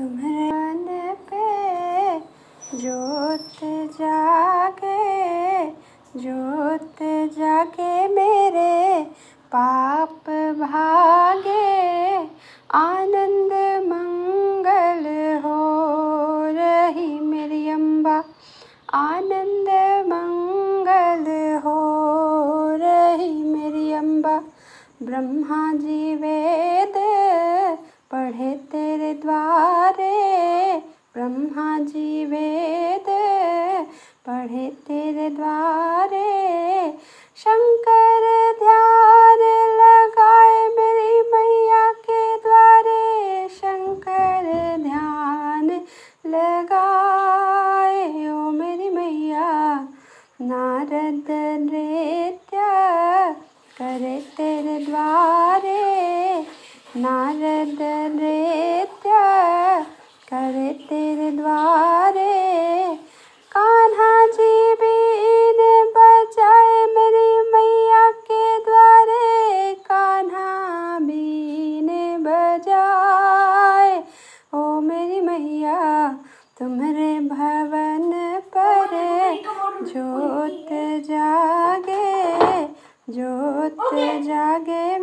तुम्हारे पे जोत जागे जोत जागे मेरे पाप भागे। आनंद मंगल हो रही मेरी अम्बा आनंद मंगल हो रही मेरी अम्बा ब्रह्मा जी वेद ब्रह्मा जी वेद पढ़े तेरे द्वारे। शंकर ध्यान लगाए मेरी मैया के द्वारे। शंकर ध्यान लगाए, ओ मेरी मैया। नारद नृत्य करे तेरे द्वारे। नारद नृत्य तुम्हारे भवन पर जोत जागे जोत जागे